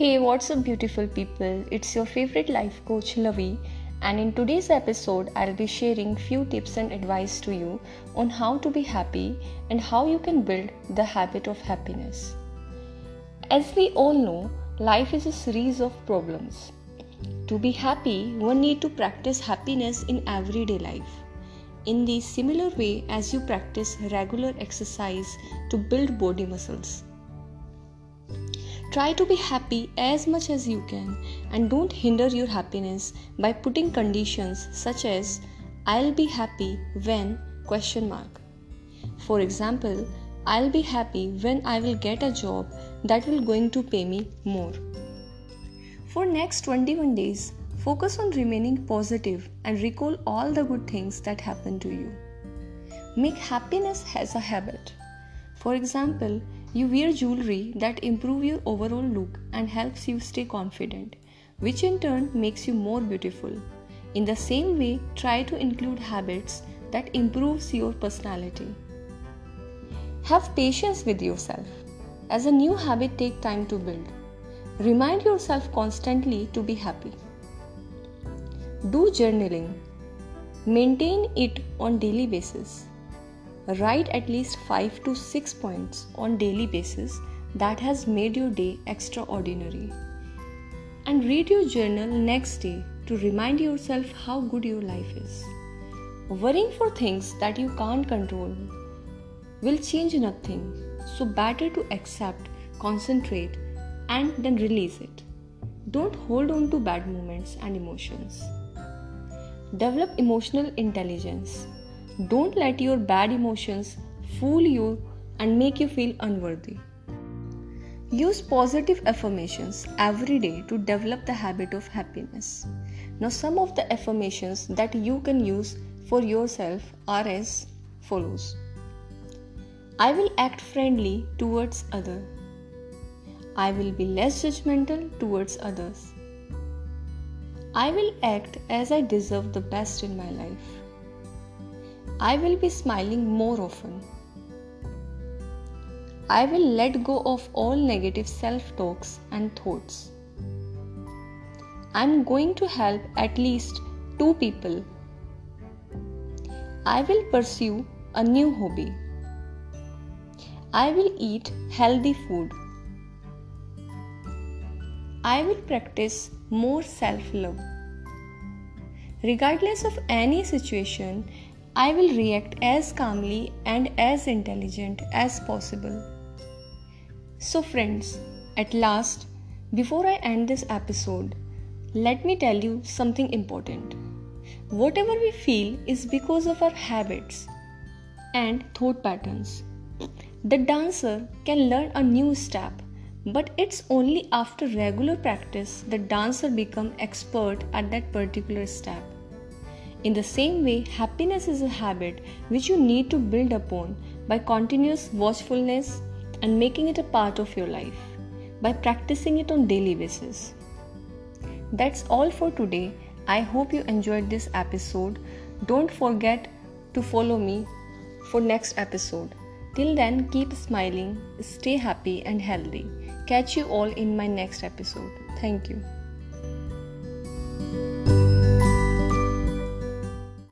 Hey, what's up, beautiful people? It's your favorite life coach, Lavi, and in today's episode, I'll be sharing few tips and advice to you on how to be happy and how you can build the habit of happiness. As we all know, life is a series of problems. To be happy, one need to practice happiness in everyday life. In the similar way as you practice regular exercise to build body muscles Try to be happy as much as you can and don't hinder your happiness by putting conditions such as I'll be happy when question mark. For example, I'll be happy when I will get a job that will going to pay me more. For next 21 days, focus on remaining positive and recall all the good things that happen to you. Make happiness as a habit. For example, you wear jewelry that improve your overall look and helps you stay confident, which in turn makes you more beautiful. In the same way, try to include habits that improves your personality. Have patience with yourself. As a new habit take time to build. Remind yourself constantly to be happy. Do journaling. Maintain it on daily basis write at least 5 to 6 points on daily basis that has made your day extraordinary. And read your journal next day to remind yourself how good your life is. Worrying for things that you can't control will change nothing. So better to accept concentrate and then release it. Don't hold on to bad moments and emotions. Develop emotional intelligence don't let your bad emotions fool you and make you feel unworthy. Use positive affirmations every day to develop the habit of happiness. Now, some of the affirmations that you can use for yourself are as follows I will act friendly towards others. I will be less judgmental towards others. I will act as I deserve the best in my life. I will be smiling more often. I will let go of all negative self talks and thoughts. I'm going to help at least two people. I will pursue a new hobby. I will eat healthy food. I will practice more self love. Regardless of any situation, I will react as calmly and as intelligent as possible. So, friends, at last, before I end this episode, let me tell you something important. Whatever we feel is because of our habits and thought patterns. The dancer can learn a new step, but it's only after regular practice the dancer become expert at that particular step. In the same way, happiness is a habit which you need to build upon by continuous watchfulness and making it a part of your life by practicing it on daily basis. That's all for today. I hope you enjoyed this episode. Don't forget to follow me for next episode. Till then, keep smiling, stay happy and healthy. Catch you all in my next episode. Thank you.